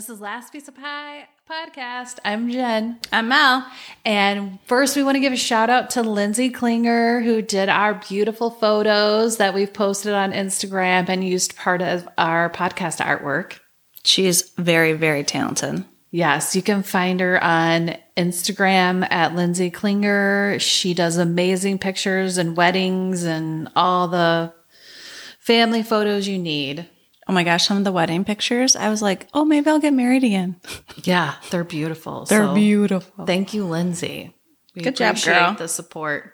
This is Last Piece of Pie podcast. I'm Jen. I'm Mel. And first, we want to give a shout out to Lindsay Klinger, who did our beautiful photos that we've posted on Instagram and used part of our podcast artwork. She's very, very talented. Yes, you can find her on Instagram at Lindsay Klinger. She does amazing pictures and weddings and all the family photos you need. Oh my gosh, some of the wedding pictures, I was like, oh, maybe I'll get married again. Yeah, they're beautiful. They're So beautiful. Thank you, Lindsay. We Good job, appreciate girl. The support.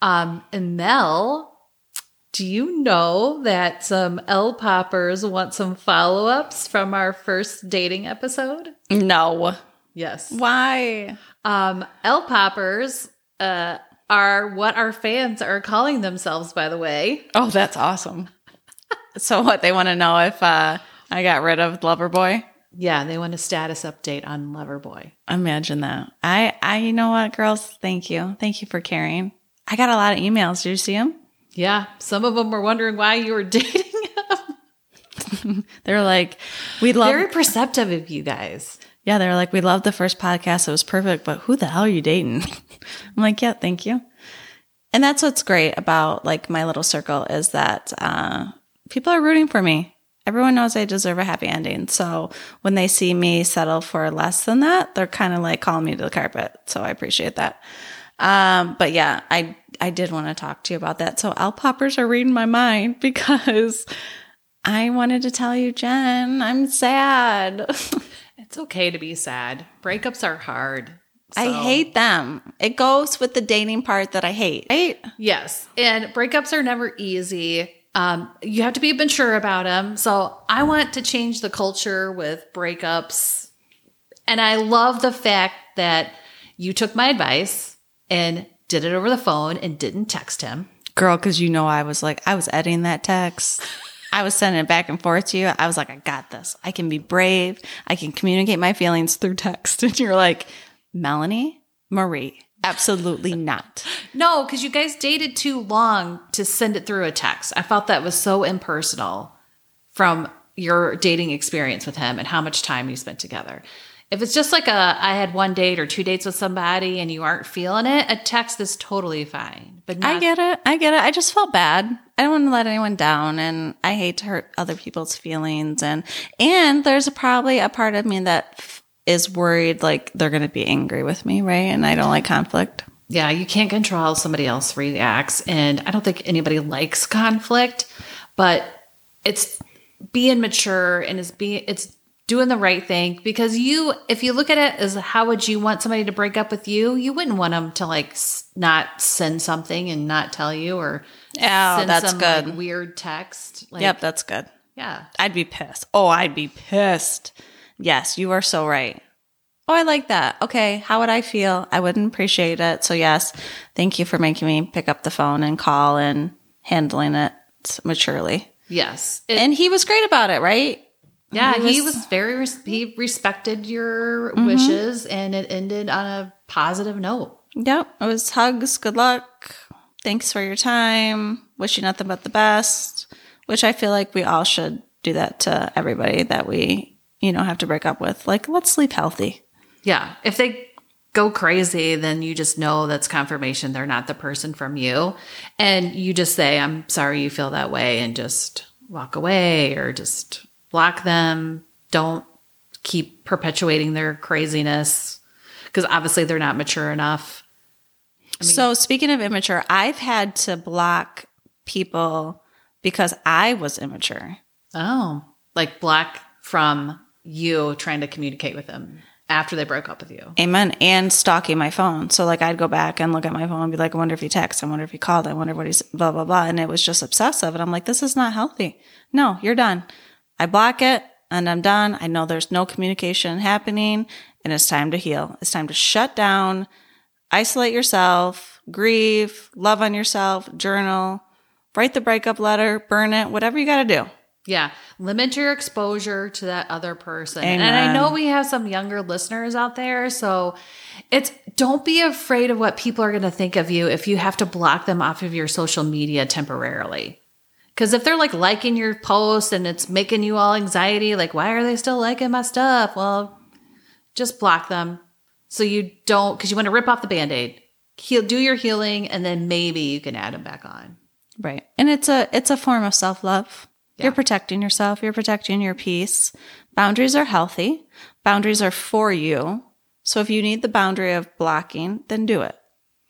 Um, and Mel, do you know that some L poppers want some follow ups from our first dating episode? No. Yes. Why? Um, L poppers uh, are what our fans are calling themselves, by the way. Oh, that's awesome. So what, they want to know if uh, I got rid of Loverboy? Yeah, they want a status update on Loverboy. Imagine that. I, I, you know what, girls? Thank you. Thank you for caring. I got a lot of emails. Did you see them? Yeah, some of them were wondering why you were dating him. They're like, we love, Very perceptive of you guys. yeah, they're like, we love the first podcast. It was perfect, but who the hell are you dating? I'm like, yeah, thank you. And that's what's great about like my little circle is that uh, people are rooting for me. Everyone knows I deserve a happy ending. So when they see me settle for less than that, they're kind of like calling me to the carpet. So I appreciate that. Um, but yeah, I I did want to talk to you about that. So L poppers are reading my mind because I wanted to tell you, Jen, I'm sad. It's okay to be sad. Breakups are hard. I hate them. It goes with the dating part that I hate. Right? Yes, and breakups are never easy. Um, you have to be mature about them. So I want to change the culture with breakups, and I love the fact that you took my advice and did it over the phone and didn't text him. Girl, because you know I was like, I was editing that text. I was sending it back and forth to you. I was like, I got this. I can be brave. I can communicate my feelings through text. And you're like, Melanie, Marie, absolutely not. No, because you guys dated too long to send it through a text. I felt that was so impersonal from your dating experience with him and how much time you spent together. If it's just like a I had one date or two dates with somebody and you aren't feeling it, a text is totally fine. But not, I get it. I get it. I just felt bad. I don't want to let anyone down and I hate to hurt other people's feelings and and there's probably a part of me that is worried like they're going to be angry with me, right? And I don't like conflict. yeah, you can't control how somebody else reacts, and I don't think anybody likes conflict, but it's being mature and it's being it's doing the right thing because you if you look at it as how would you want somebody to break up with you you wouldn't want them to like s- not send something and not tell you or Oh, send that's some, good. like, weird text like yep, that's good. yeah I'd be pissed. Oh, I'd be pissed. Yes, you are so right. Oh, I like that. Okay, how would I feel? I wouldn't appreciate it. So, yes, thank you for making me pick up the phone and call and handling it maturely. yes It- And he was great about it, right? yeah he he was- was very res- he respected your Mm-hmm. wishes and it ended on a positive note Yep. It was hugs, good luck. Thanks for your time. Wish you nothing but the best. Which I feel like we all should do that to everybody that we, you know, have to break up with. Like, let's sleep healthy. Yeah. If they go crazy, then you just know that's confirmation they're not the person from you. And you just say, I'm sorry you feel that way, and just walk away or just block them. Don't keep perpetuating their craziness because obviously they're not mature enough. so, speaking of immature, I've had to block people because I was immature. Oh, like block from you trying to communicate with them after they broke up with you. Amen. And stalking my phone. So, like, I'd go back and look at my phone and be like, I wonder if he texted. I wonder if he called. I wonder what he's blah, blah, blah. And it was just obsessive. And I'm like, this is not healthy. No, you're done. I block it and I'm done. I know there's no communication happening and it's time to heal. It's time to shut down, isolate yourself, grieve, love on yourself, journal, write the breakup letter, burn it, whatever you got to do. Yeah. Limit your exposure to that other person. And I know we have some younger listeners out there. So it's don't be afraid of what people are going to think of you if you have to block them off of your social media temporarily. Because if they're like liking your post and it's making you all anxiety, like, why are they still liking my stuff? Well, just block them so you don't, because you want to rip off the band aid. Heal, do your healing, and then maybe you can add them back on. Right. And it's a it's a form of self-love. Yeah. You're protecting yourself, you're protecting your peace. Boundaries are healthy. Boundaries are for you. So if you need the boundary of blocking, then do it.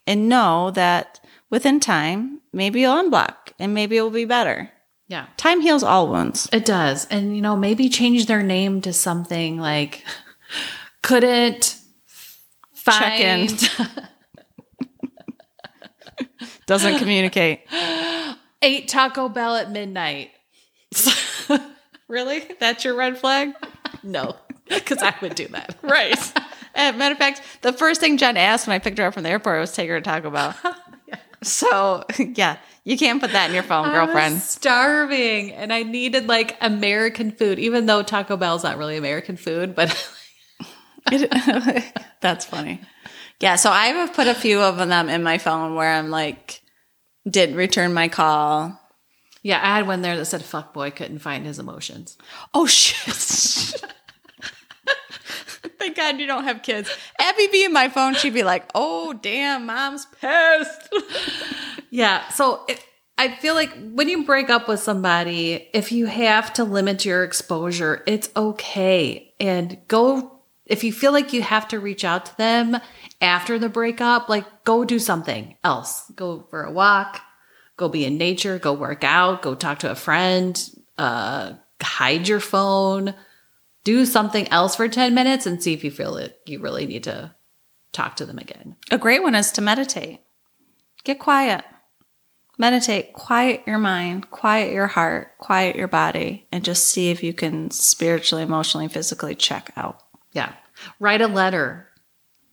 And know that within time, maybe you'll unblock and maybe it will be better. Yeah. Time heals all wounds. It does. And, you know, maybe change their name to something like couldn't Check in. find Doesn't communicate. ate Taco Bell at midnight. really? That's your red flag? No, because I would do that. Right. As matter of fact, the first thing Jen asked when I picked her up from the airport was take her to Taco Bell. So, yeah, you can't put that in your phone, I girlfriend. was starving and I needed like American food, even though Taco Bell's not really American food, but That's funny. Yeah, so I have put a few of them in my phone where I'm like, didn't return my call. Yeah, I had one there that said fuck boy couldn't find his emotions. Oh shit. Thank God you don't have kids. Abby be in my phone, she'd be like, "Oh damn, mom's pissed." Yeah. So it, I feel like when you break up with somebody, if you have to limit your exposure, it's okay. And go, if you feel like you have to reach out to them after the breakup, like go do something else. Go for a walk, go be in nature, go work out, go talk to a friend, uh, hide your phone, do something else for 10 minutes and see if you feel it. You really need to talk to them again. A great one is to meditate. Get quiet. Meditate, quiet your mind, quiet your heart, quiet your body, and just see if you can spiritually, emotionally, physically check out. Yeah. Write a letter.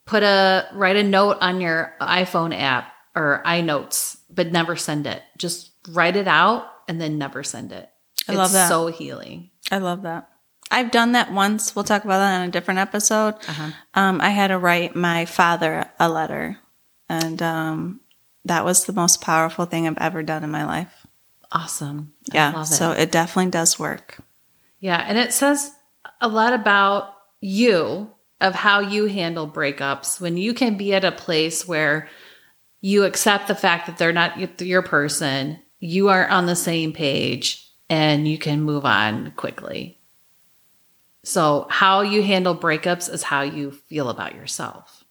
Put a write a note on your iPhone app or iNotes, but never send it. Just write it out and then never send it. I love It's that. So healing. I love that. I've done that once. We'll talk about that in a different episode. Uh-huh. Um, I had to write my father a letter, and um, that was the most powerful thing I've ever done in my life. Awesome. I Yeah, love it. so it definitely does work. Yeah, and it says a lot about you of how you handle breakups when you can be at a place where you accept the fact that they're not your person, you are on the same page, and you can move on quickly. So, how you handle breakups is how you feel about yourself.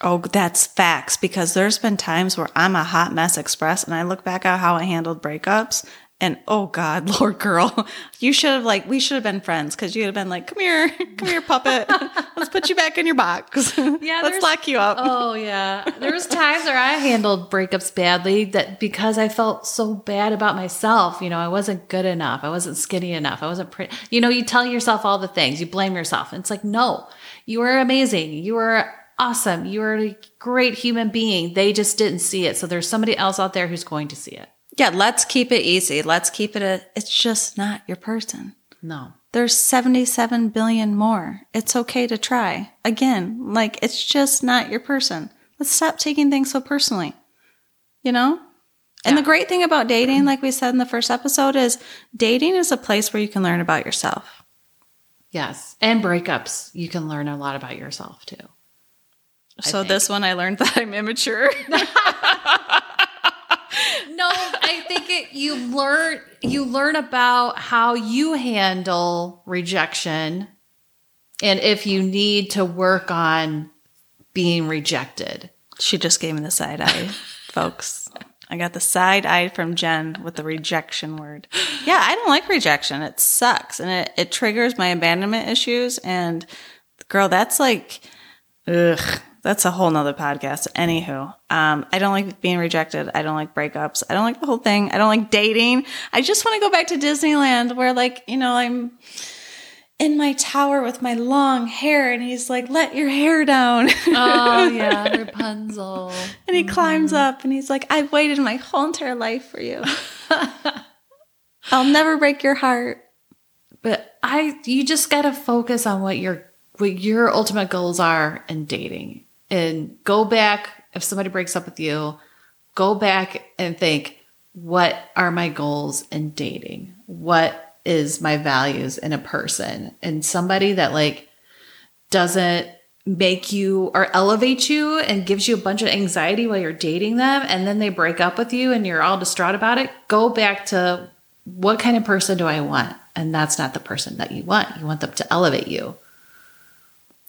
Oh, that's facts because there's been times where I'm a hot mess express and I look back at how I handled breakups and oh God, Lord girl, you should have like, we should have been friends because you'd have been like, come here, come here, puppet. Let's put you back in your box. Yeah, Let's lock you up. Oh yeah, there was times where I handled breakups badly that because I felt so bad about myself. You know, I wasn't good enough. I wasn't skinny enough. I wasn't pretty. You know, you tell yourself all the things. You blame yourself. And it's like, no, you are amazing. You are awesome. You are a great human being. They just didn't see it. So there's somebody else out there who's going to see it. Yeah, let's keep it easy. Let's keep it a, it's just not your person. No. There's 77 billion more. It's okay to try. Again, like it's just not your person. Let's stop taking things so personally. You know? And Yeah. the great thing about dating, like we said in the first episode, is dating is a place where you can learn about yourself. Yes. And breakups. You can learn a lot about yourself too. So think. this one I learned that I'm immature. No, I think it you learn you learn about how you handle rejection and if you need to work on being rejected. she just gave me the side eye, folks. I got the side eye from Jen with the rejection word. Yeah, I don't like rejection. It sucks and it, it triggers my abandonment issues. And girl, that's like, ugh, that's a whole nother podcast. Anywho, um, I don't like being rejected. I don't like breakups. I don't like the whole thing. I don't like dating. I just want to go back to Disneyland where, like, you know, I'm in my tower with my long hair and he's like, let your hair down. Oh yeah, Rapunzel. And he climbs up and he's like, I've waited my whole entire life for you. I'll never break your heart. But I you just got to focus on what your what your ultimate goals are in dating. And go back if somebody breaks up with you, go back and think what are my goals in dating? What is my values in a person? And somebody that like doesn't make you or elevate you and gives you a bunch of anxiety while you're dating them and then they break up with you and you're all distraught about it, go back to what kind of person do I want? And that's not the person that you want. You want them to elevate you.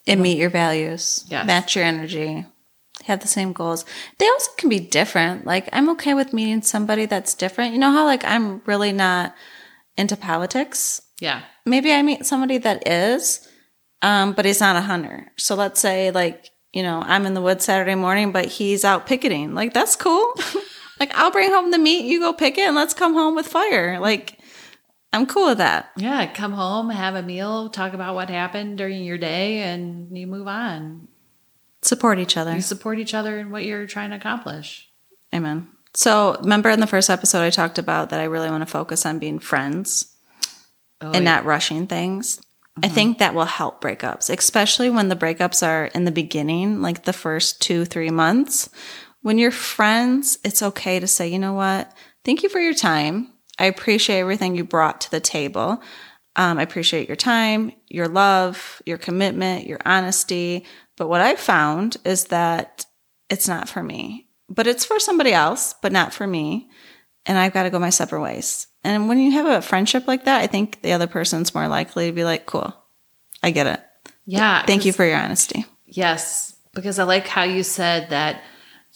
And meet your values. Yes. Match your energy. Have the same goals. They also can be different. Like I'm okay with meeting somebody that's different. You know how like I'm really not into politics? Yeah. Maybe I meet somebody that is, um, but he's not a hunter. So let's say like, you know, I'm in the woods Saturday morning, but he's out picketing. Like that's cool. like I'll bring home the meat, you go pick it, and let's come home with fire. Like I'm cool with that. Yeah. Come home, have a meal, talk about what happened during your day, and you move on. Support each other. You support each other in what you're trying to accomplish. Amen. So, remember in the first episode, I talked about that I really want to focus on being friends Oh, and yeah. not rushing things. I mm-hmm. think that will help breakups, especially when the breakups are in the beginning, like the first two, three months. When you're friends, it's okay to say, you know what? Thank you for your time. I appreciate everything you brought to the table. Um, I appreciate your time, your love, your commitment, your honesty. But what I've found is that it's not for me, but it's for somebody else, but not for me. And I've got to go my separate ways. And when you have a friendship like that, I think the other person's more likely to be like, cool, I get it. yeah. Thank you for your honesty. Yes, because I like how you said that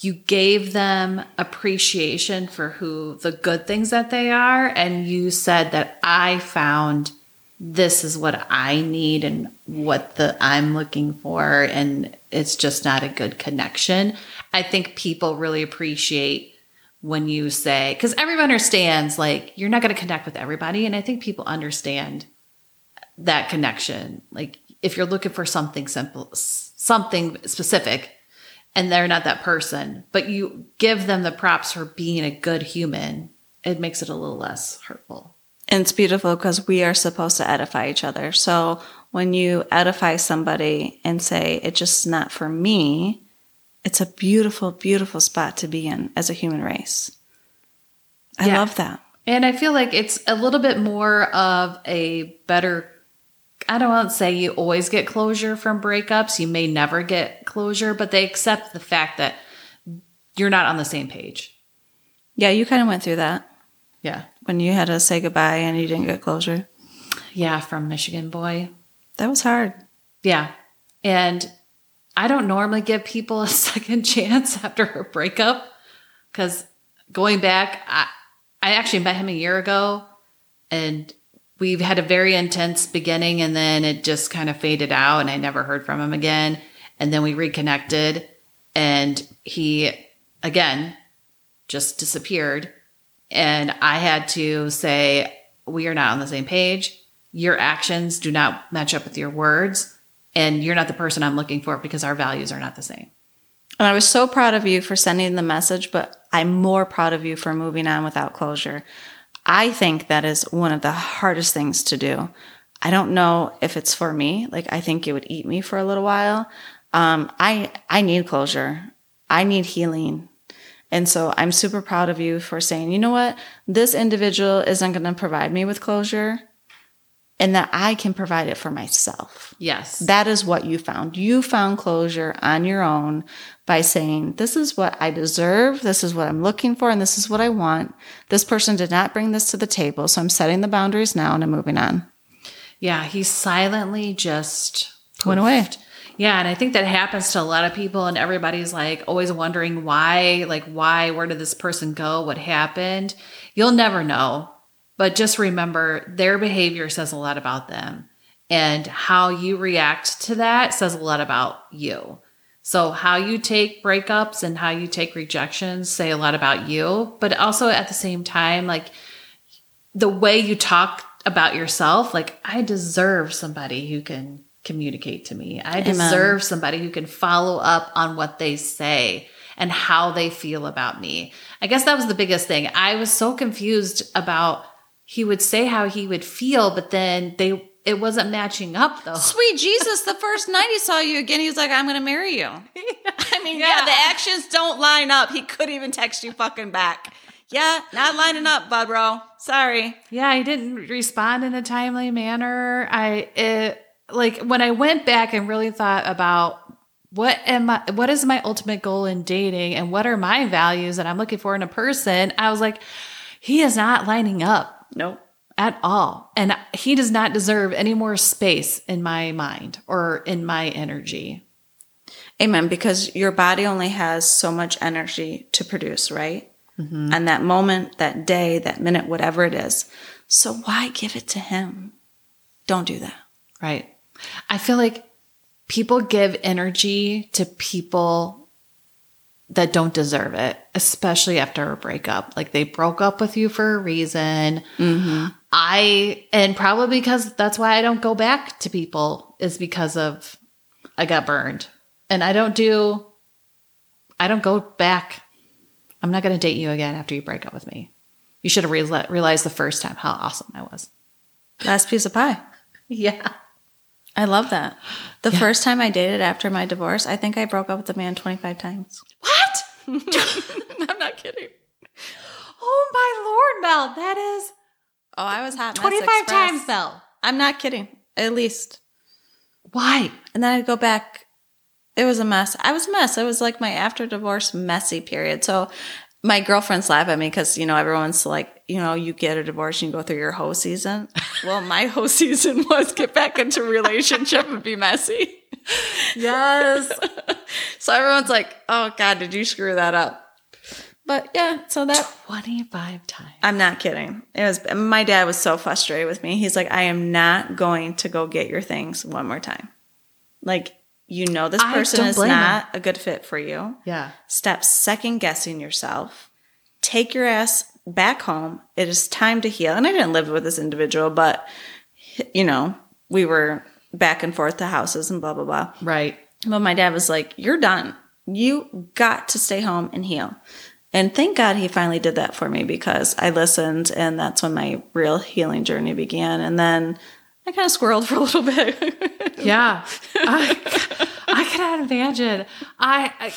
you gave them appreciation for who the good things that they are. And you said that I found this is what I need and what the I'm looking for. And it's just not a good connection. I think people really appreciate when you say, because everyone understands like you're not going to connect with everybody. And I think people understand that connection. Like if you're looking for something simple, something specific, and they're not that person, but you give them the props for being a good human, it makes it a little less hurtful. And it's beautiful because we are supposed to edify each other. So when you edify somebody and say, it's just not for me, it's a beautiful, beautiful spot to be in as a human race. I Yeah. love that. And I feel like it's a little bit more of a better. I don't want to say you always get closure from breakups. You may never get closure, but they accept the fact that you're not on the same page. Yeah, you kind of went through that Yeah. when you had to say goodbye and you didn't get closure. Yeah, from Michigan Boy. That was hard. Yeah. And I don't normally give people a second chance after a breakup because going back, I, I actually met him a year ago and we've had a very intense beginning and then it just kind of faded out and I never heard from him again. And then we reconnected and he, again, just disappeared. And I had to say, we are not on the same page. Your actions do not match up with your words. And you're not the person I'm looking for because our values are not the same. And I was so proud of you for sending the message, but I'm more proud of you for moving on without closure. I think that is one of the hardest things to do. I don't know if it's for me. Like I think it would eat me for a little while. Um, I I need closure. I need healing. And so I'm super proud of you for saying, you know what, this individual isn't going to provide me with closure, and that I can provide it for myself. Yes. That is what you found. You found closure on your own by saying, This is what I deserve. This is what I'm looking for. And this is what I want. This person did not bring this to the table. So I'm setting the boundaries now and I'm moving on. yeah. He silently just Went away. Yeah. And I think that happens to a lot of people. And everybody's like always wondering why, like, why, where did this person go? What happened? You'll never know. But just remember their behavior says a lot about them. And how you react to that says a lot about you. So, how you take breakups and how you take rejections say a lot about you. But also at the same time, like, the way you talk about yourself, like I deserve somebody who can communicate to me. I deserve somebody who can follow up on what they say and how they feel about me. I guess that was the biggest thing. I was so confused about he would say how he would feel, but then they it wasn't matching up though. Sweet Jesus, the first night he saw you again, he was like, I'm going to marry you. I mean, yeah. Yeah. the actions don't line up. He could even text you fucking back. Yeah, not lining up, bud, bro. Sorry. Yeah, I didn't respond in a timely manner. I it like when I went back and really thought about what am I what is my ultimate goal in dating and what are my values that I'm looking for in a person, I was like, he is not lining up Nope. at all. And he does not deserve any more space in my mind or in my energy. Amen. Because your body only has so much energy to produce, right? Mm-hmm. And that moment, that day, that minute, whatever it is. So why give it to him? Don't do that. Right. I feel like people give energy to people that don't deserve it, especially after a breakup. Like they broke up with you for a reason. Mm-hmm. I, and probably because that's why I don't go back to people is because of I got burned. And I don't do, I don't go back. I'm not going to date you again after you break up with me. You should have realized, realized the first time how awesome I was. Last piece of pie. Yeah. I love that. The first time I dated after my divorce, I think I broke up with the man 25 times. What? I'm not kidding. Oh my lord, Mel, that is Oh, I was hot. 25 times, Mel. I'm not kidding. At least. Why? And then I'd go back. It was a mess. I was a mess. It was like my after divorce messy period. So my girlfriends laugh at me because, you know, everyone's like, you know, you get a divorce and you go through your whole season. Well, my whole season was get back into relationship and be messy. Yes. So everyone's like, oh God, did you screw that up? But yeah, so that 25 times. I'm not kidding. It was my dad was so frustrated with me. He's like, I am not going to go get your things one more time. Like, you know this person is not a good fit for you. Yeah. Stop second guessing yourself. Take your ass back home. It is time to heal. And I didn't live with this individual, but you know, we were back and forth to houses and blah blah blah. Right. But my dad was like, You're done. You got to stay home and heal. And thank God he finally did that for me because I listened and that's when my real healing journey began. And then I kind of squirreled for a little bit. Yeah. I, I cannot imagine. I, I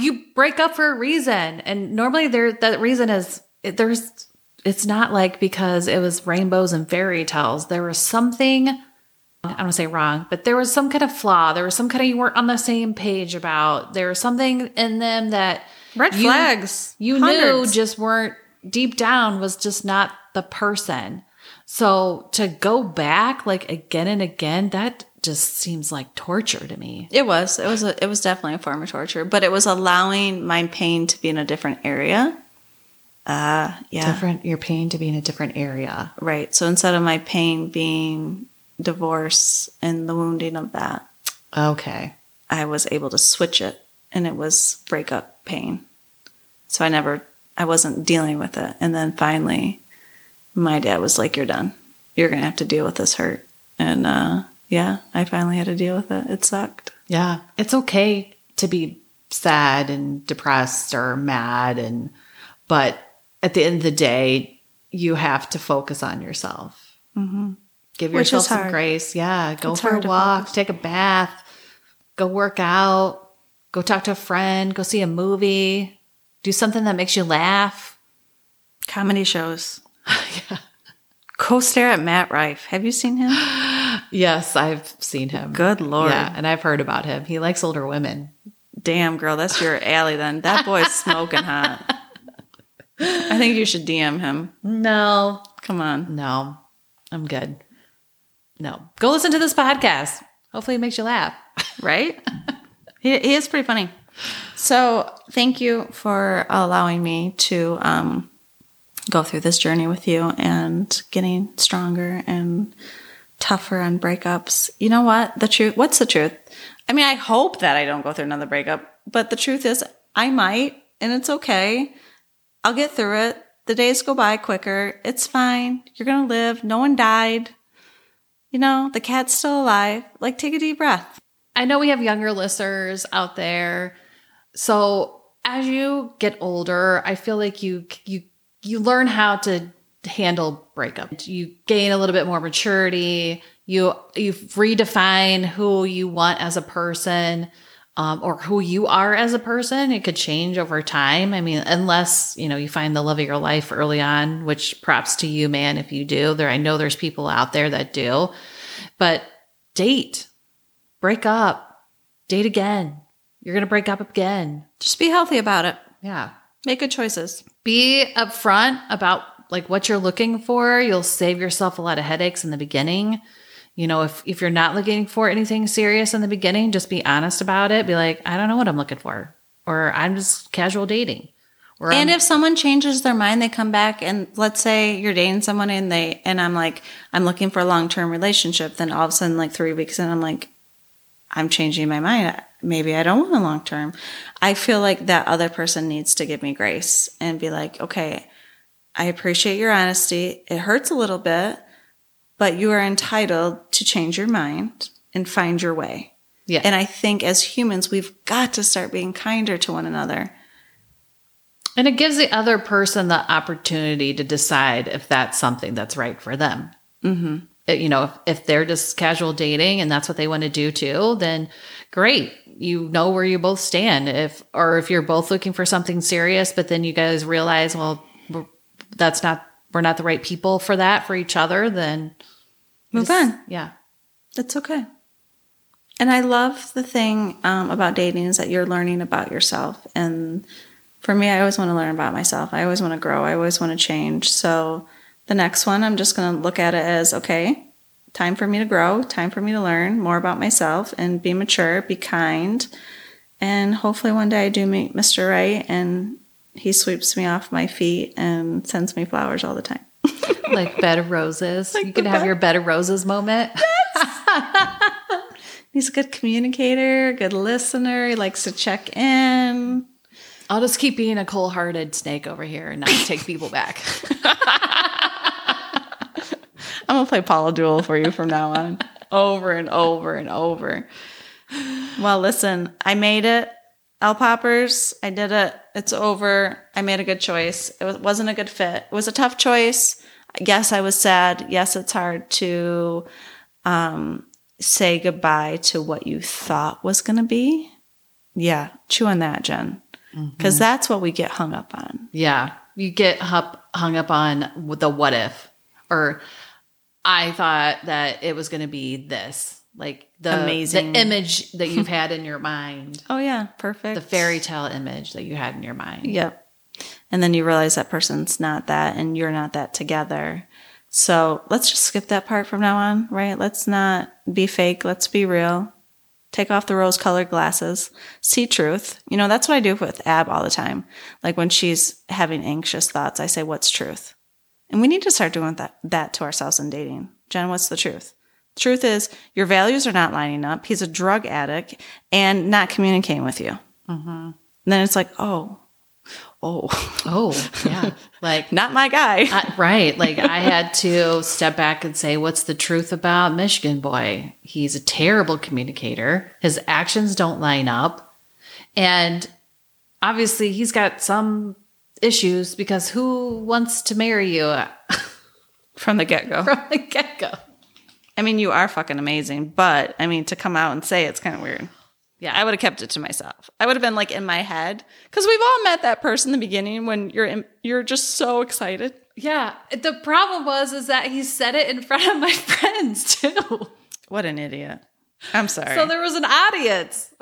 you break up for a reason, and normally there that reason is it, there's. It's not like because it was rainbows and fairy tales. There was something. I don't want to say wrong, but there was some kind of flaw. There was some kind of you weren't on the same page about. There was something in them that Red you- flags. you Hundreds. knew just weren't deep down was just not the person. So to go back like again and again, that just seems like torture to me. It was. It was. A, it was definitely a form of torture, but it was allowing my pain to be in a different area. Uh, yeah, Different your pain to be in a different area. right. So instead of my pain being divorce and the wounding of that, Okay. I was able to switch it, and it was breakup pain. So I never, I wasn't dealing with it, and then finally, my dad was like, "You're done. You're gonna have to deal with this hurt." And uh, yeah, I finally had to deal with it. It sucked. Yeah. It's okay to be sad and depressed or mad and but at the end of the day, you have to focus on yourself. Mm-hmm. Give yourself some hard. grace. Yeah. Go It's for a walk, focus. take a bath, go work out, go talk to a friend, go see a movie, do something that makes you laugh. Comedy shows. Co-star at Matt Rife. Have you seen him? Yes, I've seen him. Good lord. Yeah, and I've heard about him. He likes older women. Damn, girl, that's your alley then. That boy's smoking hot. I think you should DM him. No, Come on. no, I'm good. No, go listen to this podcast. Hopefully, it makes you laugh. Right? he, he is pretty funny. So, thank you for allowing me to um, go through this journey with you and getting stronger and tougher on breakups. You know what? The truth, what's the truth? I mean, I hope that I don't go through another breakup, but the truth is, I might, and it's okay. I'll get through it. The days go by quicker. It's fine. You're going to live. No one died. You know, the cat's still alive. Like, take a deep breath. I know we have younger listeners out there. So as you get older, I feel like you you you learn how to handle breakup. You gain a little bit more maturity. You you redefine who you want as a person. um, or who you are as a person. It could change over time. I mean, unless you know you find the love of your life early on, which props to you, man, if you do. There, I know there's people out there that do, but date, break up, date again. You're gonna break up again. Just be healthy about it. Yeah, Make good choices. Be upfront about like what you're looking for. You'll save yourself a lot of headaches in the beginning. You know, if if you're not looking for anything serious in the beginning, just be honest about it. Be like, I don't know what I'm looking for, or I'm just casual dating. Or And I'm- if someone changes their mind, they come back and let's say you're dating someone and they and I'm like, I'm looking for a long term relationship, then all of a sudden like three weeks in I'm like, I'm changing my mind. Maybe I don't want a long term. I feel like that other person needs to give me grace and be like, okay, I appreciate your honesty. It hurts a little bit, but you are entitled to change your mind and find your way. yeah, And I think as humans, we've got to start being kinder to one another. and it gives the other person the opportunity to decide if that's something that's right for them. Mm-hmm. You know, if, if they're just casual dating and that's what they want to do too, then great. You know where you both stand. If or if you're both looking for something serious, but then you guys realize, well, that's not we're not the right people for that for each other, then Move just- on. Yeah, that's okay. And I love the thing um, about dating is that you're learning about yourself. And for me, I always want to learn about myself. I always want to grow. I always want to change. So the next one, I'm just going to look at it as okay, time for me to grow, time for me to learn more about myself and be mature, be kind. And hopefully one day I do meet Mr. Right and he sweeps me off my feet and sends me flowers all the time. like bed of roses. you the can have bed- your bed of roses moment. He's a good communicator, good listener. He likes to check in. I'll just keep being a cold hearted snake over here and not take people back. I'm gonna play Paula Abdul for you from now on, over and over and over. Well, listen, I made it. L poppers, I did it. It's over. I made a good choice. It was- wasn't a good fit. It was a tough choice. Yes, I was sad. Yes, it's hard to um, say goodbye to what you thought was gonna be. Yeah, chew on that, Jen, because that's what we get hung up on. Yeah. You get hung up on the what if, or I thought that it was going to be this, like the Amazing. the image that you've had in your mind, Oh yeah, perfect. the fairy tale image that you had in your mind. Yep. And then you realize that person's not that and you're not that together. So let's just skip that part from now on, right? Let's not be fake. Let's be real. Take off the rose colored glasses. See truth. You know, that's what I do with Ab all the time. Like when she's having anxious thoughts, I say, What's truth? And we need to start doing that, that to ourselves in dating. Jen, what's the truth? Truth is, your values are not lining up. He's a drug addict and not communicating with you. And then it's like, oh, oh, Oh, yeah. like, not my guy. Right. Like, I had to step back and say, what's the truth about Michigan boy? He's a terrible communicator. His actions don't line up. And obviously, he's got some issues because who wants to marry you From the get go. from the get go? I mean, you are fucking amazing, but I mean, to come out and say it's kind of weird. Yeah. I would have kept it to myself. I would have been like in my head because we've all met that person in the beginning when you're in, you're just so excited. Yeah. The problem was is that he said it in front of my friends too. What an idiot! I'm sorry. So there was an audience.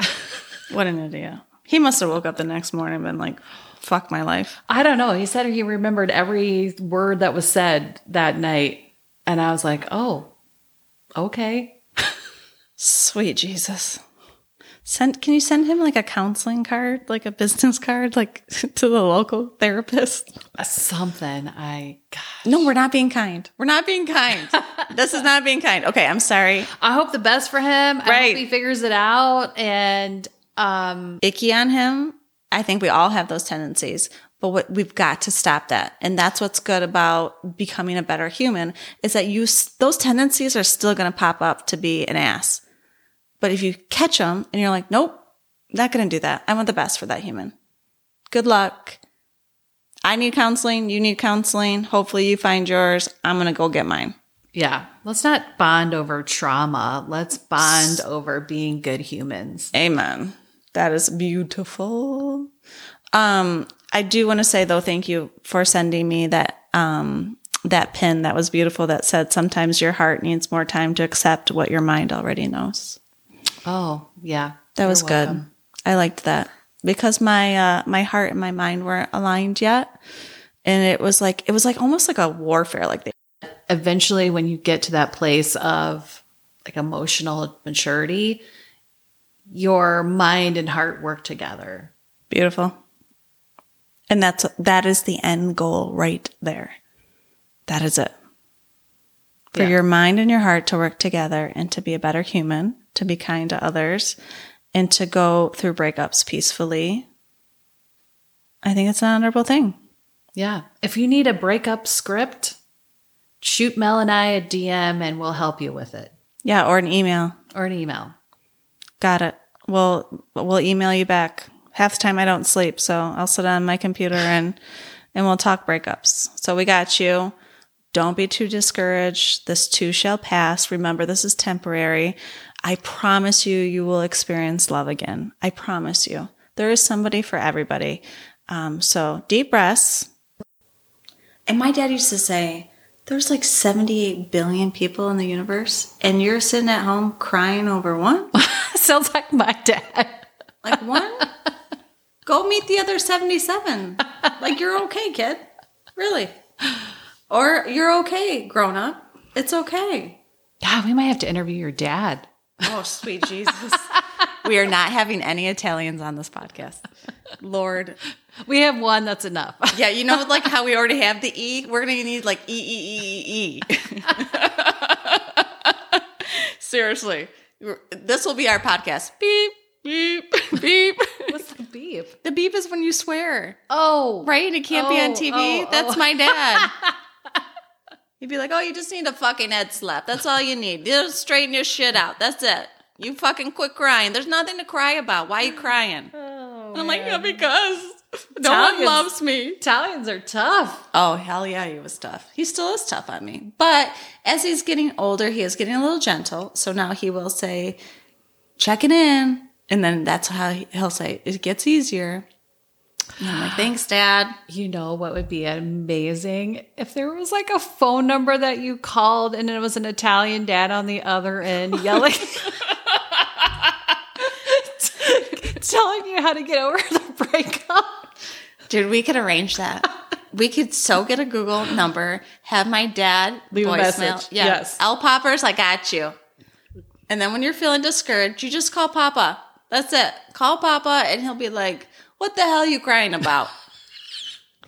what an idiot. He must have woke up the next morning and been like, "Fuck my life." I don't know. He said he remembered every word that was said that night. And I was like, oh, okay. Sweet Jesus. Send can you send him like a counseling card, like a business card, like to the local therapist? Something. I, God. No, we're not being kind. We're not being kind. this is not being kind. Okay, I'm sorry. I hope the best for him. I Right. hope he figures it out. And um, Icky on him. I think we all have those tendencies, but what we've got to stop that. And that's what's good about becoming a better human is that you those tendencies are still going to pop up to be an ass. But if you catch them and you're like, nope, not going to do that. I want the best for that human. Good luck. I need counseling. You need counseling. Hopefully you find yours. I'm going to go get mine. yeah, let's not bond over trauma. Let's bond over being good humans. Amen. That is beautiful. Um, I do want to say though, thank you for sending me that um that pin that was beautiful that said sometimes your heart needs more time to accept what your mind already knows. Oh, yeah. That was You're good. welcome. I liked that because my uh, my heart and my mind weren't aligned yet, and it was like it was like almost like a warfare. Like they, Eventually, when you get to that place of like emotional maturity, your mind and heart work together. beautiful, and that's that is the end goal right there. That is it. For Yeah. your mind and your heart to work together and to be a better human, to be kind to others, and to go through breakups peacefully. I think it's an honorable thing. Yeah. If you need a breakup script, shoot Mel and I a DM and we'll help you with it Yeah, or an email. or an email. Got it. We'll we'll email you back. Half the time I don't sleep, so I'll sit on my computer and and we'll talk breakups. So we got you. Don't be too discouraged. This too shall pass. Remember, this is temporary. I promise you, you will experience love again. I promise you. There is somebody for everybody. Um, so deep breaths. And my dad used to say, there's like 78 billion people in the universe, and you're sitting at home crying over one? Sounds like my dad. Like one? Go meet the other 77. Like you're okay, kid. Really. Or you're okay, grown up. It's okay. Yeah, we might have to interview your dad. Oh, sweet Jesus. we are not having any Italians on this podcast. Lord. We have one that's enough. Yeah, you know, like how we already have the E? We're going to need like E, E, E, E, E. Seriously. This will be our podcast. Beep, beep, beep. What's the beep? The beep is when you swear. Oh, Right? And it can't be on Oh, TV. oh, That's oh. my dad. He'd be like, oh, you just need a fucking head slap. That's all you need. Just straighten your shit out. That's it. You fucking quit crying. There's nothing to cry about. Why are you crying? Oh, I'm like, yeah, because no Italians- one loves me. Italians are tough. Oh, hell yeah, he was tough. He still is tough on me. But as he's getting older, he is getting a little gentle. So now he will say, checking in. And then that's how he- he'll say, it gets easier. And I'm like, thanks, Dad. You know what would be amazing if there was like a phone number that you called and it was an Italian dad on the other end yelling, telling you how to get over the breakup. Dude, we could arrange that. We could so get a Google number, have my dad Leave a voicemail. message. Yeah. Yes. L poppers, I got you. And then when you're feeling discouraged, you just call Papa. That's it. Call Papa and he'll be like, What the hell are you crying about?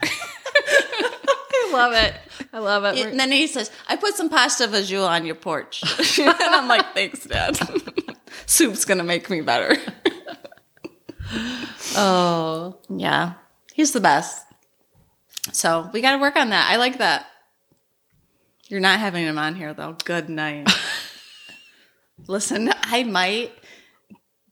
I love it. I love it. and then he says, I put some pasta fazool on your porch. and I'm like, Thanks, Dad. Soup's gonna make me better. oh, Yeah. He's the best. So we gotta work on that. I like that. You're not having him on here though. Good night. Listen, I might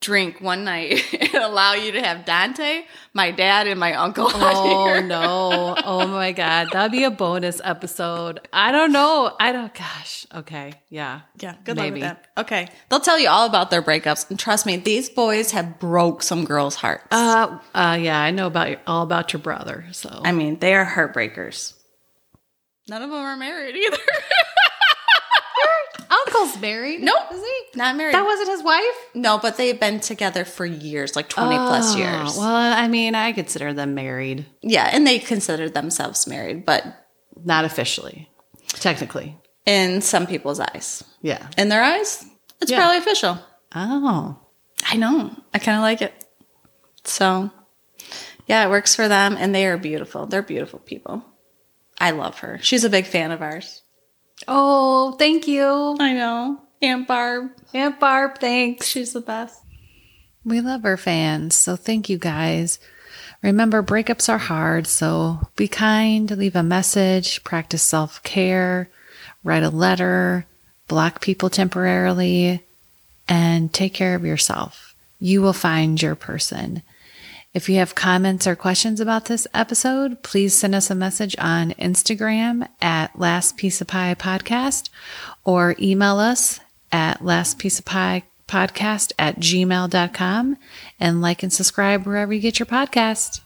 drink one night and allow you to have Dante, my dad, and my uncle oh no. Oh my God. That'd be a bonus episode. I don't know. I don't, gosh. Okay. Yeah. Yeah, good luck Maybe. with that. Okay. They'll tell you all about their breakups. And trust me, these boys have broke some girls' hearts. Uh, uh, yeah, I know about your, all about your brother. So I mean, they are heartbreakers. None of them are married either. uncle's married. Nope. is he? Not married. That wasn't his wife. no, but they've been together for years, like 20 plus Oh, years. Well, I mean, I consider them married, Yeah, and they consider themselves married, but not officially, technically. in some people's eyes, Yeah. in their eyes, it's Yeah. probably official. Oh, I know. I kind of like it. So, yeah, it works for them, and they are beautiful. They're beautiful people. I love her. She's a big fan of ours. Oh, thank you, I know. Aunt Barb, Aunt Barb. Thanks. she's the best. We love our fans, so thank you guys. Remember, breakups are hard, so be kind, leave a message, practice self care, write a letter, block people temporarily, and take care of yourself. You will find your person. If you have comments or questions about this episode, please send us a message on Instagram at Last Piece of Pie Podcast or email us at Last Piece of Pie podcast at gmail.com and like and subscribe wherever you get your podcast.